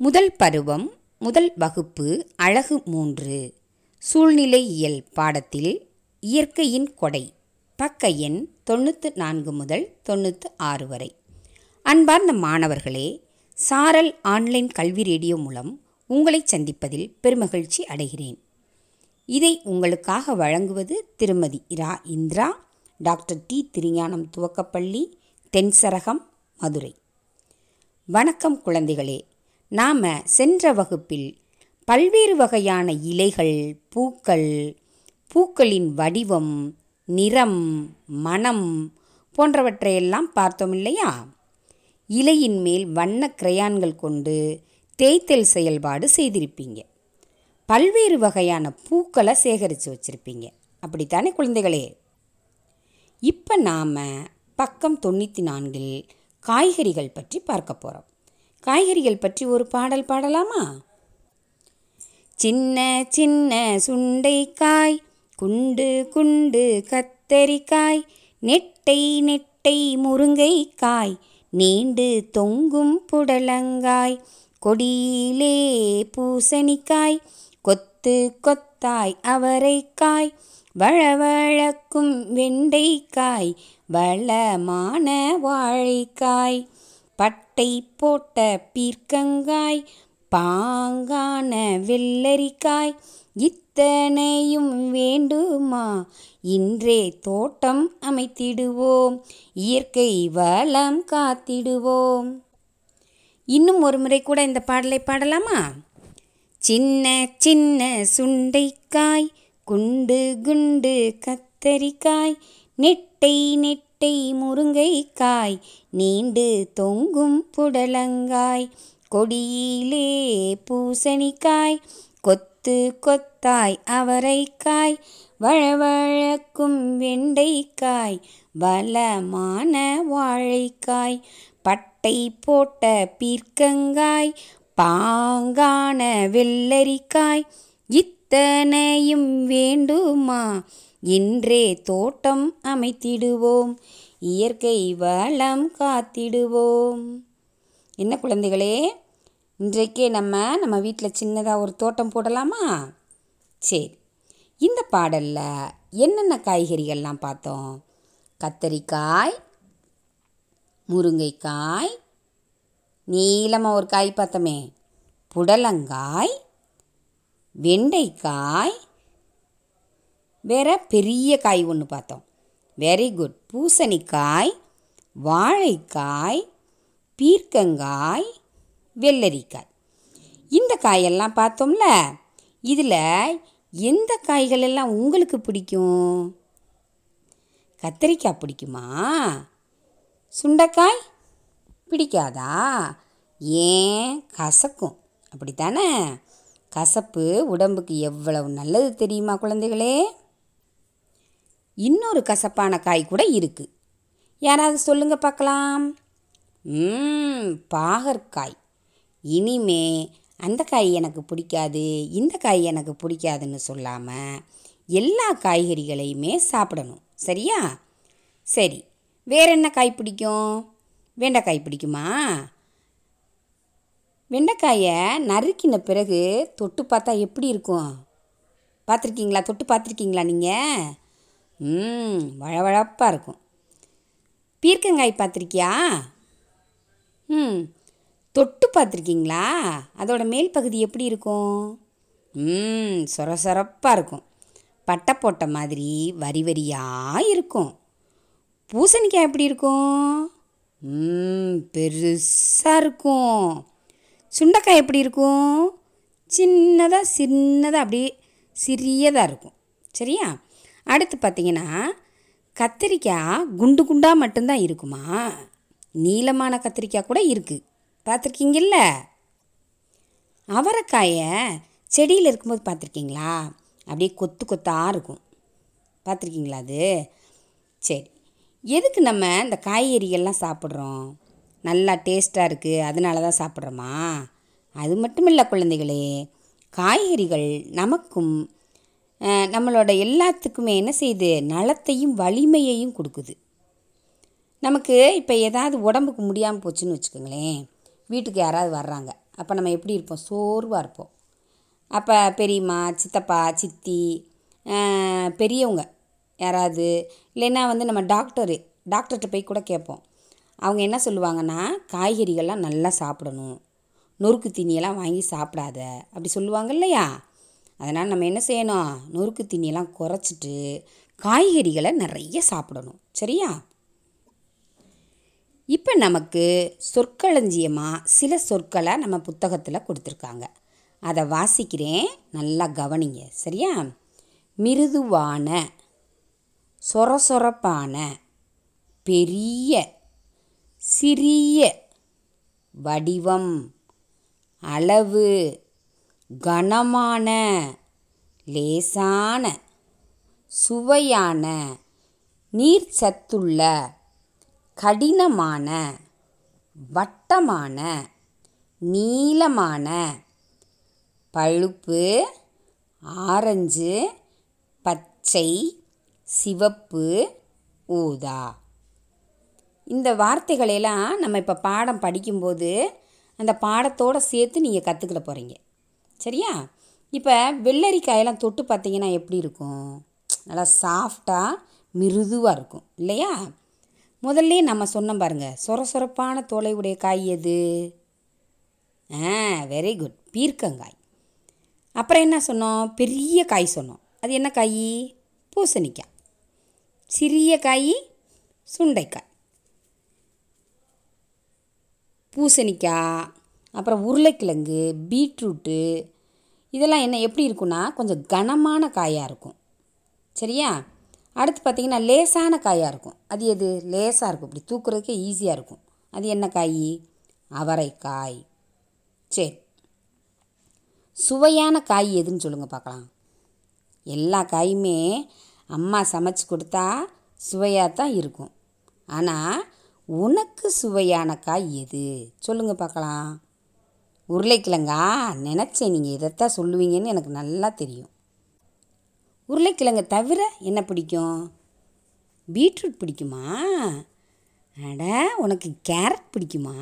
முதல் பருவம் முதல் வகுப்பு அழகு மூன்று. சூழ்நிலையியல் பாடத்தில் இயற்கையின் கொடை பக்க எண் தொண்ணூற்று நான்கு முதல் தொண்ணூற்று ஆறு வரை. அன்பார்ந்த மாணவர்களே சாரல் ஆன்லைன் கல்வி ரேடியோ மூலம் உங்களை சந்திப்பதில் பெருமகிழ்ச்சி அடைகிறேன். இதை உங்களுக்காக வழங்குவது திருமதி இரா இந்திரா டாக்டர் டி திருஞானம் துவக்கப்பள்ளி தென்சரகம் மதுரை. வணக்கம் குழந்தைகளே. நாம் சென்ற வகுப்பில் பல்வேறு வகையான இலைகள் பூக்கள் பூக்களின் வடிவம் நிறம் மனம் போன்றவற்றையெல்லாம் பார்த்தோம் இல்லையா? இலையின் மேல் வண்ண கிரையான்கள் கொண்டு தேய்த்தல் செயல்பாடு செய்திருப்பீங்க. பல்வேறு வகையான பூக்களை சேகரித்து வச்சுருப்பீங்க. அப்படித்தானே குழந்தைகளே? இப்போ நாம் பக்கம் தொண்ணூற்றி நான்கில் காய்கறிகள் பற்றி பார்க்க போகிறோம் காய்கறிகள் பற்றி ஒரு பாடல் பாடலாமா? சின்ன சின்ன சுண்டைக்காய் குண்டு குண்டு கத்தரிக்காய் நெட்டை நெட்டை முருங்கைக்காய் நீண்டு தொங்கும் புடலங்காய் கொடியிலே பூசணிக்காய் கொத்து கொத்தாய் அவரைக்காய் வழவழக்கும் வெண்டைக்காய் வளமான வாழைக்காய். பட்டை போட்ட பீர்க்கங்காய் பாங்கான வெள்ளரிக்காய் இத்தனையும் வேண்டுமா? இன்றே தோட்டம் அமைத்திடுவோம் இயற்கை வளம் காத்திடுவோம். இன்னும் ஒரு முறை கூட இந்த பாடலை பாடலாமா? சின்ன சின்ன சுண்டைக்காய் குண்டு குண்டு கத்தரிக்காய் நெட்டை நெட்டை முருங்கைக்காய் நீண்டு தொங்கும் புடலங்காய். கொடியிலே பூசணிக்காய் கொத்து கொத்தாய் அவரைக்காய் வழவழக்கும் வெண்டைக்காய் பலமான வாழைக்காய் பட்டை போட்ட பீர்க்கங்காய் பாங்கான வெள்ளரிக்காய் இத்தனையும் வேண்டுமா? இன்றே தோட்டம் அமைத்திடுவோம். இயற்கை வளம் காத்திடுவோம். என்ன குழந்தைகளே இன்றைக்கே நம்ம நம்ம வீட்டில் சின்னதாக ஒரு தோட்டம் போடலாமா? சரி இந்த பாடலில் என்னென்ன காய்கறிகள்லாம் பார்த்தோம்? கத்தரிக்காய் முருங்கைக்காய் நீளமாக ஒரு காய் பார்த்தோமே. புடலங்காய் வெண்டைக்காய் வேறு பெரிய காய் ஒன்று பார்த்தோம். வெரி குட் பூசணிக்காய் வாழைக்காய் பீர்க்கங்காய் வெள்ளரிக்காய். இந்த காயெல்லாம் பார்த்தோம்ல இதில் எந்த காய்கள் எல்லாம் உங்களுக்கு பிடிக்கும்? கத்திரிக்காய் பிடிக்குமா? சுண்டைக்காய் பிடிக்காதா? ஏன்? கசக்கும். அப்படித்தானே? கசப்பு உடம்புக்கு எவ்வளவு நல்லது தெரியுமா குழந்தைகளே? இன்னொரு கசப்பான காய் கூட இருக்குது யாராவது சொல்லுங்க பார்க்கலாம். ம் பாகற்காய். இனிமே அந்த காய் எனக்கு பிடிக்காது இந்த காய் எனக்கு பிடிக்காதுன்னு சொல்லாமல் எல்லா காய்கறிகளையுமே சாப்பிடணும். சரியா? சரி வேற என்ன காய் பிடிக்கும்? வெண்டைக்காய் பிடிக்குமா? வெண்டைக்காயை நறுக்கின பிறகு தொட்டு பார்த்தா எப்படி இருக்கும்? பார்த்துருக்கீங்களா? தொட்டு பார்த்துருக்கீங்களா நீங்கள் வழவழப்பாக இருக்கும். பீர்க்கங்காய் பார்த்துருக்கியா? ம் தொட்டு பார்த்துருக்கீங்களா? அதோட மேல் பகுதி எப்படி இருக்கும்? ம் சொர சொரப்பாக இருக்கும். பட்டை போட்ட மாதிரி வரி வரியாக இருக்கும். பூசணிக்காய் எப்படி இருக்கும்? ம் பெருசாக இருக்கும். சுண்டைக்காய் எப்படி இருக்கும்? சின்னதாக சின்னதாக அப்படியே சிறியதாக இருக்கும். சரியா? அடுத்து பார்த்திங்கன்னா கத்திரிக்காய் குண்டு குண்டாக மட்டும்தான் இருக்குமா? நீளமான கத்திரிக்காய் கூட இருக்குது பார்த்துருக்கீங்கல்ல? அவரைக்காயை செடியில் இருக்கும்போது பார்த்துருக்கீங்களா? அப்படியே கொத்து கொத்தாக இருக்கும். பார்த்துருக்கீங்களா அது? சரி. எதுக்கு நம்ம இந்த காய்கறிகள்லாம் சாப்பிட்றோம்? நல்லா டேஸ்ட்டாக இருக்குது அதனால தான் சாப்பிட்றோமா? அது மட்டும் இல்லை குழந்தைகளே. காய்கறிகள் நமக்கும் நம்மளோட எல்லாத்துக்குமே என்ன செய்யுது நலத்தையும் வலிமையையும் கொடுக்குது. நமக்கு இப்போ ஏதாவது உடம்புக்கு முடியாமல் போச்சுன்னு வச்சுக்கோங்களேன். வீட்டுக்கு யாராவது வர்றாங்க. அப்போ நம்ம எப்படி இருப்போம்? சோர்வாக இருப்போம். அப்போ பெரியம்மா சித்தப்பா சித்தி பெரியவங்க யாராவது இல்லைன்னா வந்து நம்ம டாக்டரு டாக்டர்கிட்ட போய் கூட கேட்போம். அவங்க என்ன சொல்லுவாங்கன்னா காய்கறிகள்லாம் நல்லா சாப்பிடணும். நொறுக்கு தீனியெல்லாம் வாங்கி சாப்பிடாத. அப்படி சொல்லுவாங்க இல்லையா? அதனால் நம்ம என்ன செய்யணும்? நொறுக்கு தீனியெல்லாம் குறைச்சிட்டு காய்கறிகளை நிறைய சாப்பிடணும். சரியா? இப்போ நமக்கு சொற்களஞ்சியமாக சில சொற்களை நம்ம புத்தகத்தில் கொடுத்துருக்காங்க. அதை வாசிக்கிறேன். நல்லா கவனிங்க. சரியா? மிருதுவான சொரசொரப்பான பெரிய சிறிய வடிவம் அளவு கனமான லேசான சுவையான நீர்ச்சத்துள்ள கடினமான வட்டமான நீளமான பழுப்பு ஆரஞ்சு பச்சை சிவப்பு ஊதா. இந்த வார்த்தைகளையெல்லாம் நம்ம இப்போ பாடம் படிக்கும்போது அந்த பாடத்தோடு சேர்த்து நீங்கள் கற்றுக்கிட போகிறீங்க சரியா? இப்போ வெள்ளரிக்காயெல்லாம் தொட்டு பார்த்தீங்கன்னா எப்படி இருக்கும்? நல்லா சாஃப்டாக மிருதுவாக இருக்கும். இல்லையா? முதல்ல நம்ம சொன்னோம் பாருங்கள் சொர சொரப்பான தோலை உடைய காய் எது? ஆ வெரி குட் பீர்க்கங்காய். அப்புறம் என்ன சொன்னோம்? பெரிய காய் சொன்னோம். அது என்ன காய்? பூசணிக்காய். சிறிய காய் சுண்டைக்காய். பூசணிக்காய் அப்புறம் உருளைக்கிழங்கு பீட்ரூட்டு இதெல்லாம் என்ன எப்படி இருக்குன்னா கொஞ்சம் கனமான காயாக இருக்கும். சரியா? அடுத்து பார்த்திங்கன்னா லேசான காயாக இருக்கும். அது எது? லேசாக இருக்கும். இப்படி தூக்குறதுக்கே ஈஸியாக இருக்கும். அது என்ன காய்? அவரைக்காய். சரி. சுவையான காய் எதுன்னு சொல்லுங்கள் பார்க்கலாம். எல்லா காயுமே அம்மா சமைச்சு கொடுத்தா சுவையாக தான் இருக்கும். ஆனால் உனக்கு சுவையான காய் எது? சொல்லுங்கள் பார்க்கலாம். உருளைக்கிழங்கா? நினச்சேன் நீங்கள் இதைத்தான் சொல்லுவீங்கன்னு எனக்கு நல்லா தெரியும். உருளைக்கிழங்கை தவிர என்ன பிடிக்கும்? பீட்ரூட் பிடிக்குமா? அட உனக்கு கேரட் பிடிக்குமா?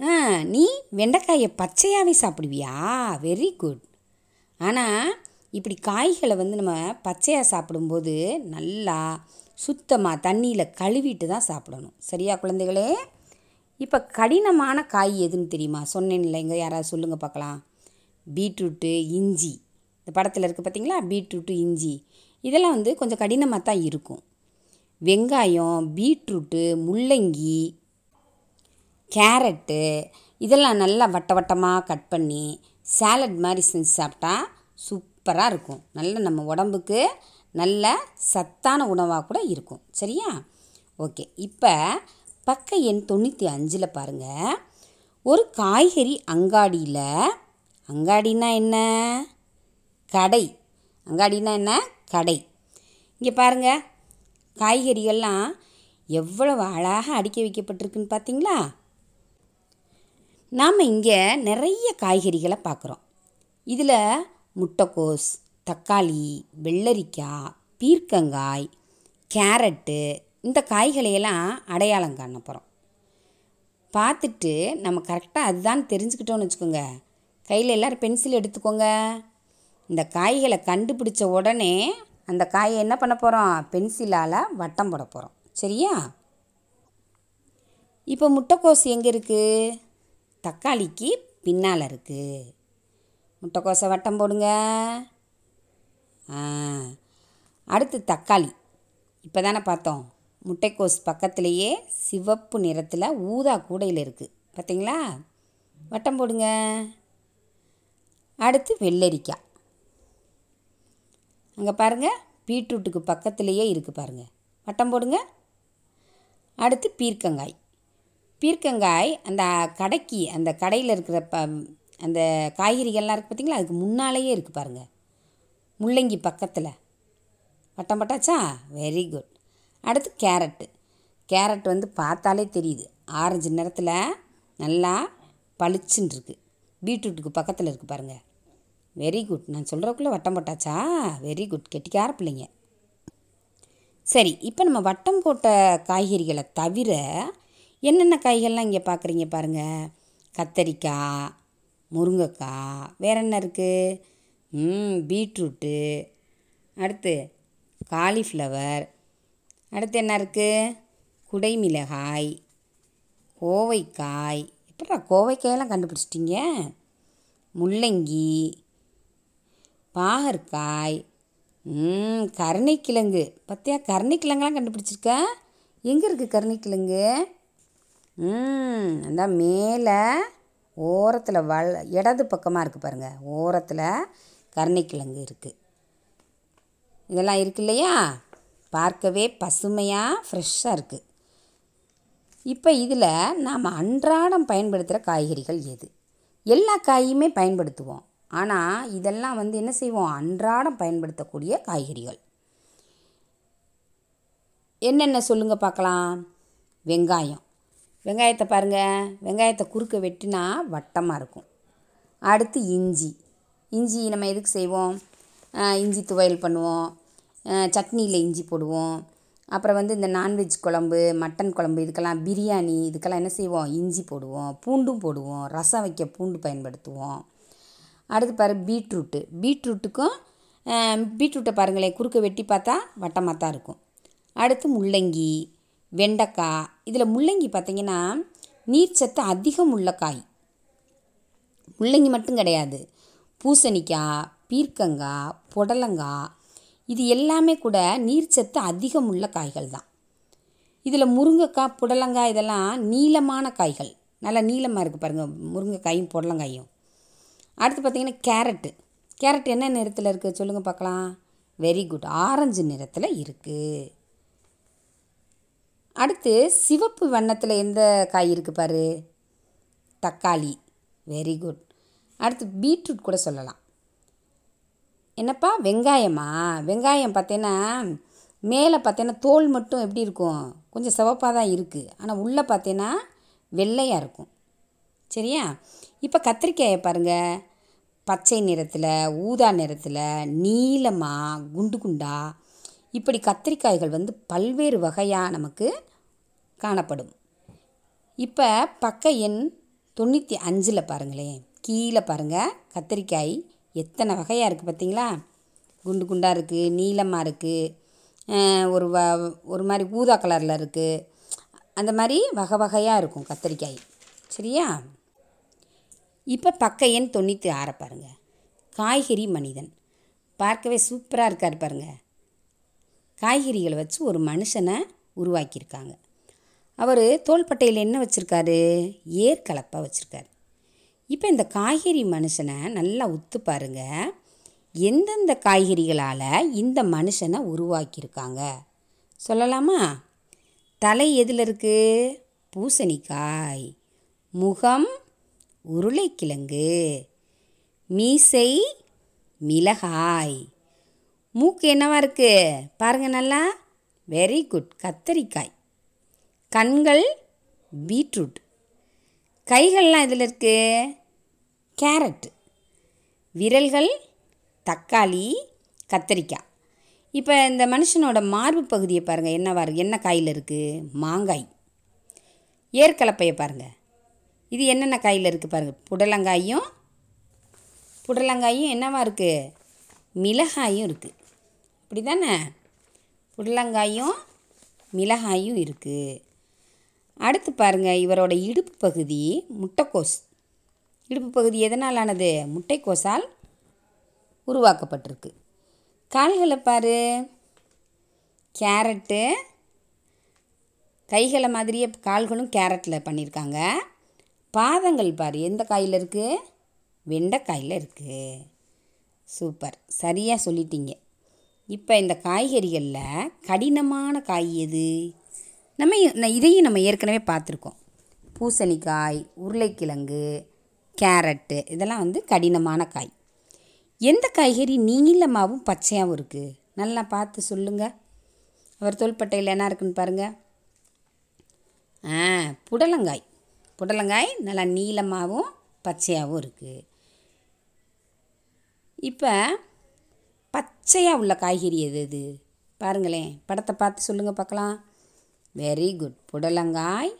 ஆ நீ வெண்டைக்காயை பச்சையாகவே சாப்பிடுவியா? வெரி குட் ஆனால் இப்படி காய்களை வந்து நம்ம பச்சையாக சாப்பிடும்போது நல்லா சுத்தமாக தண்ணியில் கழுவிட்டு தான் சாப்பிடணும். சரியா குழந்தைகளே? இப்போ கடினமான காய் எதுன்னு தெரியுமா? சொன்னேன் இல்லைங்க யாராவது சொல்லுங்கள் பார்க்கலாம் பீட்ரூட்டு இஞ்சி. இந்த படத்தில் இருக்குது பார்த்தீங்களா பீட்ரூட்டு இஞ்சி. இதெல்லாம் வந்து கொஞ்சம் கடினமாக தான் இருக்கும். வெங்காயம் பீட்ரூட்டு முள்ளங்கி கேரட்டு இதெல்லாம் நல்லா வட்ட வட்டமாக கட் பண்ணி சாலட் மாதிரி செஞ்சு சாப்பிட்டா சூப்பராக இருக்கும். நல்ல நம்ம உடம்புக்கு நல்ல சத்தான உணவாக கூட இருக்கும். சரியா? ஓகே. இப்போ பக்க எண் தொண்ணூற்றி அஞ்சில் பாருங்கள் ஒரு காய்கறி அங்காடியில் அங்காடினா என்ன? கடை. அங்காடினா என்ன? கடை. இங்கே பாருங்கள் காய்கறிகள்லாம் எவ்வளவு அழகாக அடுக்கி வைக்கப்பட்டிருக்குன்னு பார்த்தீங்களா நாம் இங்கே நிறைய காய்கறிகளை பார்க்குறோம் இதில் முட்டைக்கோஸ் தக்காளி வெள்ளரிக்காய் பீர்க்கங்காய் கேரட்டு இந்த காய்களையெல்லாம் அடையாளம் காண போகிறோம் பார்த்துட்டு நம்ம கரெக்டாக அதுதான் தெரிஞ்சுக்கிட்டோன்னு வச்சுக்கோங்க. கையில் எல்லோரும் பென்சில் எடுத்துக்கோங்க. இந்த காய்களை கண்டுபிடிச்ச உடனே அந்த காயை என்ன பண்ண போகிறோம் பென்சிலால் வட்டம் போட போகிறோம் சரியா? இப்போ முட்டைக்கோஸ் எங்கே இருக்குது தக்காளிக்கு பின்னால் இருக்குது முட்டைக்கோஸை வட்டம் போடுங்க. ஆ. அடுத்து தக்காளி. இப்போ தானே பார்த்தோம். முட்டைக்கோஸ் பக்கத்துலேயே சிவப்பு நிறத்தில் ஊதா கூடையில் இருக்குது பார்த்தீங்களா வட்டம் போடுங்க. அடுத்து வெள்ளரிக்காய் அங்கே பாருங்கள் பீட்ரூட்டுக்கு பக்கத்துலேயே இருக்குது பாருங்கள் வட்டம் போடுங்க. அடுத்து பீர்க்கங்காய். பீர்க்கங்காய் அந்த கடைக்கு அந்த கடையில் இருக்கிற ப அந்த காய்கறிகள்லாம் இருக்குது பார்த்திங்களா அதுக்கு முன்னாலேயே இருக்குது பாருங்கள் முள்ளங்கி பக்கத்தில். வட்டம் பட்டாச்சா? வெரி குட் அடுத்து கேரட்டு. கேரட் வந்து பார்த்தாலே தெரியுது. ஆரஞ்சு நிறத்தில் நல்லா பளிச்சுன்னு இருக்குது பீட்ரூட்டுக்கு பக்கத்தில் இருக்குது பாருங்கள் வெரி குட் நான் சொல்கிறக்குள்ளே வட்டம் போட்டாச்சா? வெரி குட் கெட்டிக்கார பிள்ளைங்க. சரி இப்போ நம்ம வட்டம் போட்ட காய்கறிகளை தவிர என்னென்ன காய்கள்லாம் இங்கே பார்க்குறீங்க பாருங்கள் கத்தரிக்காய் முருங்கைக்காய் வேற என்ன இருக்குது பீட்ரூட்டு. அடுத்து காலிஃப்ளவர் அடுத்து என்ன இருக்குது குடைமிளகாய் கோவைக்காய். எப்படா கோவைக்காயெல்லாம் கண்டுபிடிச்சிட்டிங்க? முள்ளங்கி பாகற்காய் ம் கருணைக்கிழங்கு. பார்த்தியா கருணைக்கிழங்கெல்லாம் கண்டுபிடிச்சிருக்க? எங்கே இருக்குது கருணைக்கிழங்கு? ம் அந்த மேலே ஓரத்தில் வள இடது பக்கமாக இருக்குது பாருங்கள் ஓரத்தில் கருணைக்கிழங்கு இருக்குது இதெல்லாம் இருக்கு இல்லையா? பார்க்கவே பசுமையாக ஃப்ரெஷ்ஷாக இருக்குது இப்போ இதில் நாம் அன்றாடம் பயன்படுத்துகிற காய்கறிகள் எது? எல்லா காயுமே பயன்படுத்துவோம். ஆனால் இதெல்லாம் வந்து என்ன செய்வோம்? அன்றாடம் பயன்படுத்தக்கூடிய காய்கறிகள். என்னென்ன சொல்லுங்கள் பார்க்கலாம். வெங்காயம். வெங்காயத்தை பாருங்கள் வெங்காயத்தை குறுக்க வெட்டினா வட்டமாக இருக்கும். அடுத்து இஞ்சி. இஞ்சி நம்ம எதுக்கு செய்வோம்? இஞ்சி துவையல் பண்ணுவோம். சட்னியில் இஞ்சி போடுவோம். அப்புறம் வந்து இந்த நான்வெஜ் குழம்பு மட்டன் குழம்பு இதுக்கெல்லாம் பிரியாணி இதுக்கெல்லாம் என்ன செய்வோம்? இஞ்சி போடுவோம். பூண்டும் போடுவோம். ரசம் வைக்க பூண்டு பயன்படுத்துவோம். அடுத்து பாரு பீட்ரூட்டு. பீட்ரூட்டுக்கும் பீட்ரூட்டை பாருங்களேன் குறுக்க வெட்டி பார்த்தா வட்டமாக தான் இருக்கும். அடுத்து முள்ளங்கி வெண்டைக்காய். இதில் முள்ளங்கி பார்த்திங்கன்னா நீர்ச்சத்து அதிகம் உள்ள காய். முள்ளங்கி மட்டும் கிடையாது. பூசணிக்காய் பீர்க்கங்காய் புடலங்காய் இது எல்லாமே கூட நீர்ச்சத்து அதிகம் உள்ள காய்கள் தான். இதில் முருங்கைக்காய் புடலங்காய் இதெல்லாம் நீளமான காய்கள். நல்லா நீளமாக இருக்குது பாருங்கள் முருங்கைக்காயும் புடலங்காயும். அடுத்து பார்த்திங்கன்னா கேரட்டு. கேரட் என்ன நிறத்தில் இருக்குது சொல்லுங்கள் பார்க்கலாம் வெரி குட் ஆரஞ்சு நிறத்தில் இருக்குது அடுத்து சிவப்பு வண்ணத்தில் எந்த காய் இருக்குது பாரு? தக்காளி. வெரி குட் அடுத்து பீட்ரூட் கூட சொல்லலாம். என்னப்பா வெங்காயமா? வெங்காயம் பார்த்தேன்னா மேலே பார்த்தேன்னா தோல் மட்டும் எப்படி இருக்கும்? கொஞ்சம் சிவப்பாக தான் இருக்குது ஆனால் உள்ளே பார்த்தேன்னா வெள்ளையாக இருக்கும். சரியா? இப்போ கத்திரிக்காயை பாருங்கள் பச்சை நிறத்தில் ஊதா நிறத்தில் நீளமாக குண்டு குண்டா இப்படி கத்திரிக்காய்கள் வந்து பல்வேறு வகையாக நமக்கு காணப்படும். இப்போ பக்க எண் தொண்ணூற்றி அஞ்சில் பாருங்களேன். கீழே பாருங்கள் கத்திரிக்காய். எத்தனை வகையாக இருக்குது பார்த்தீங்களா குண்டு குண்டாக இருக்குது நீளமாக இருக்குது ஒரு வ ஒரு மாதிரி ஊதா கலரில் இருக்குது அந்த மாதிரி வகை வகையாக இருக்கும் கத்திரிக்காய். சரியா? இப்போ பக்க எண் தொண்ணூற்றி ஆறை பாருங்கள் காய்கறி மனிதன். பார்க்கவே சூப்பராக இருக்கார் பாருங்கள் காய்கறிகளை வச்சு ஒரு மனுஷனை உருவாக்கியிருக்காங்க. அவர் தோள்பட்டையில் என்ன வச்சுருக்காரு? ஏற்கலப்பாக வச்சுருக்காரு. இப்போ இந்த காய்கறி மனுஷனை நல்லா உத்து பாருங்க. எந்தெந்த காய்கறிகளால் இந்த மனுஷனை உருவாக்கியிருக்காங்க? சொல்லலாமா? தலை எதில் இருக்குது பூசணிக்காய். முகம் உருளைக்கிழங்கு. மீசை மிளகாய். மூக்கு என்னவா இருக்குது பாருங்கள் நல்லா. வெரி குட் கத்தரிக்காய். கண்கள் பீட்ரூட். கைகள்லாம் இதில் இருக்குது கேரட் விரல்கள் தக்காளி கத்தரிக்காய் இப்போ இந்த மனுஷனோட மார்பு பகுதியை பாருங்கள் என்னவா இருக்கு என்ன காயில் இருக்குது மாங்காய். ஏற்கலப்பையை பாருங்கள் இது என்னென்ன காயில் இருக்குது பாருங்கள் புடலங்காயும் புடலங்காயும் என்னவா இருக்குது மிளகாயும் இருக்குது அப்படி தானே புடலங்காயும் மிளகாயும் இருக்குது அடுத்து பாருங்கள் இவரோட இடுப்பு பகுதி முட்டைக்கோஸ். இடுப்பு பகுதி எதனால் ஆனது முட்டைக்கோசால் உருவாக்கப்பட்டிருக்கு. கால்களை பாரு. கேரட்டு. கைகளை மாதிரியே கால்களும் கேரட்டில் பண்ணியிருக்காங்க. பாதங்கள் பாரு. எந்த காயில் இருக்குது வெண்டைக்காயில் இருக்குது சூப்பர். சரியாக சொல்லிட்டீங்க. இப்போ இந்த காய்கறிகளில் கடினமான காய் எது? நம்ம இதையும் நம்ம ஏற்கனவே பார்த்துருக்கோம். பூசணிக்காய் உருளைக்கிழங்கு கேரட்டு இதெல்லாம் வந்து கடினமான காய். எந்த காய்கறி நீளமாகவும் பச்சையாகவும் இருக்குது நல்லா பார்த்து சொல்லுங்கள் அவர் தோள்பட்டையில் என்ன இருக்குன்னு பாருங்கள் ஆ புடலங்காய். புடலங்காய் நல்லா நீளமாகவும் பச்சையாகவும் இருக்குது இப்போ பச்சையாக உள்ள காய்கறி எது எது பாருங்களேன். படத்தை பார்த்து சொல்லுங்கள் பார்க்கலாம். வெரி குட் புடலங்காய்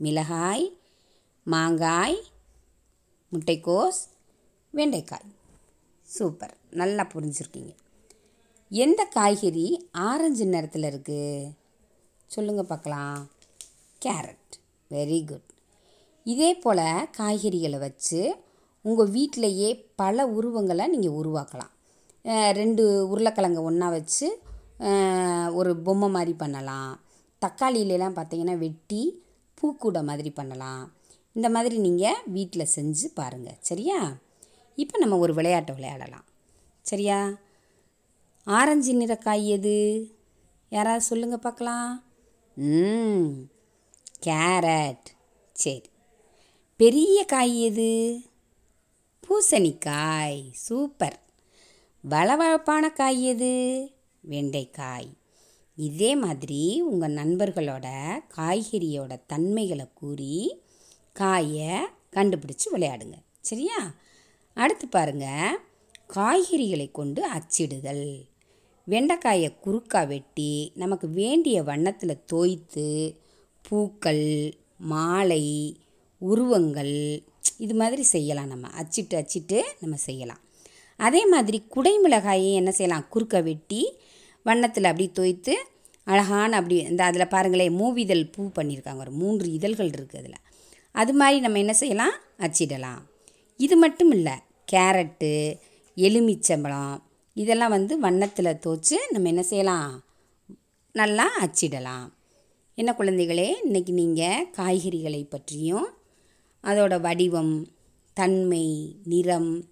மிளகாய் மாங்காய் முட்டைக்கோஸ் வெண்டைக்காய். சூப்பர். நல்லா புரிஞ்சுருக்கீங்க. எந்த காய்கறி ஆரஞ்சு நிறத்தில் இருக்குது சொல்லுங்கள் பார்க்கலாம் கேரட். வெரி குட் இதே போல் காய்கறிகளை வச்சு உங்கள் வீட்டிலையே பல உருவங்களை நீங்கள் உருவாக்கலாம். ரெண்டு உருளைக்கிழங்க ஒன்றா வச்சு ஒரு பொம்மை மாதிரி பண்ணலாம். தக்காளியிலலாம் பார்த்தீங்கன்னா வெட்டி பூக்கூடை மாதிரி பண்ணலாம். இந்த மாதிரி நீங்கள் வீட்டில் செஞ்சு பாருங்கள் சரியா? இப்போ நம்ம ஒரு விளையாட்டை விளையாடலாம். சரியா? ஆரஞ்சு நிற காய் எது? யாராவது சொல்லுங்கள் பார்க்கலாம். ம். கேரட். சரி. பெரிய காய் எது? பூசணிக்காய். சூப்பர். வளவழப்பான காய் எது? வெண்டைக்காய். இதே மாதிரி உங்கள் நண்பர்களோட காய்கறியோட தன்மைகளை கூறி காயை கண்டுபிடிச்சு விளையாடுங்க. சரியா? அடுத்து பாருங்கள் காய்கறிகளை கொண்டு அச்சிடுதல். வெண்டைக்காயை குறுக்கா வெட்டி நமக்கு வேண்டிய வண்ணத்தில் தோய்த்து பூக்கள் மாலை உருவங்கள் இது மாதிரி செய்யலாம் நம்ம. அச்சிட்டு அச்சிட்டு நம்ம செய்யலாம். அதே மாதிரி குடைமிளகாயை என்ன செய்யலாம்? குறுக்க வெட்டி வண்ணத்தில் அப்படி தோய்த்து அழகான அப்படி இந்த அதில் பாருங்களேன் மூவிதழ் பூ பண்ணியிருக்காங்க. ஒரு மூன்று இதழ்கள் இருக்குது அதில். அது மாதிரி நம்ம என்ன செய்யலாம்? அச்சிடலாம். இது மட்டும் இல்லை கேரட்டு எலுமிச்சம்பழம் இதெல்லாம் வந்து வண்ணத்தில் தோச்சு நம்ம என்ன செய்யலாம்? நல்லா அச்சிடலாம். என்ன குழந்தைகளே இன்றைக்கி நீங்கள் காய்கறிகளை பற்றியும் அதோட வடிவம் தன்மை நிறம்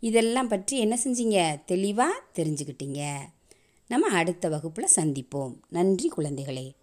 இதெல்லாம் பற்றி என்ன செஞ்சீங்க? தெளிவாக தெரிஞ்சுக்கிட்டீங்க. நம்ம அடுத்த வகுப்பில் சந்திப்போம். நன்றி குழந்தைகளே.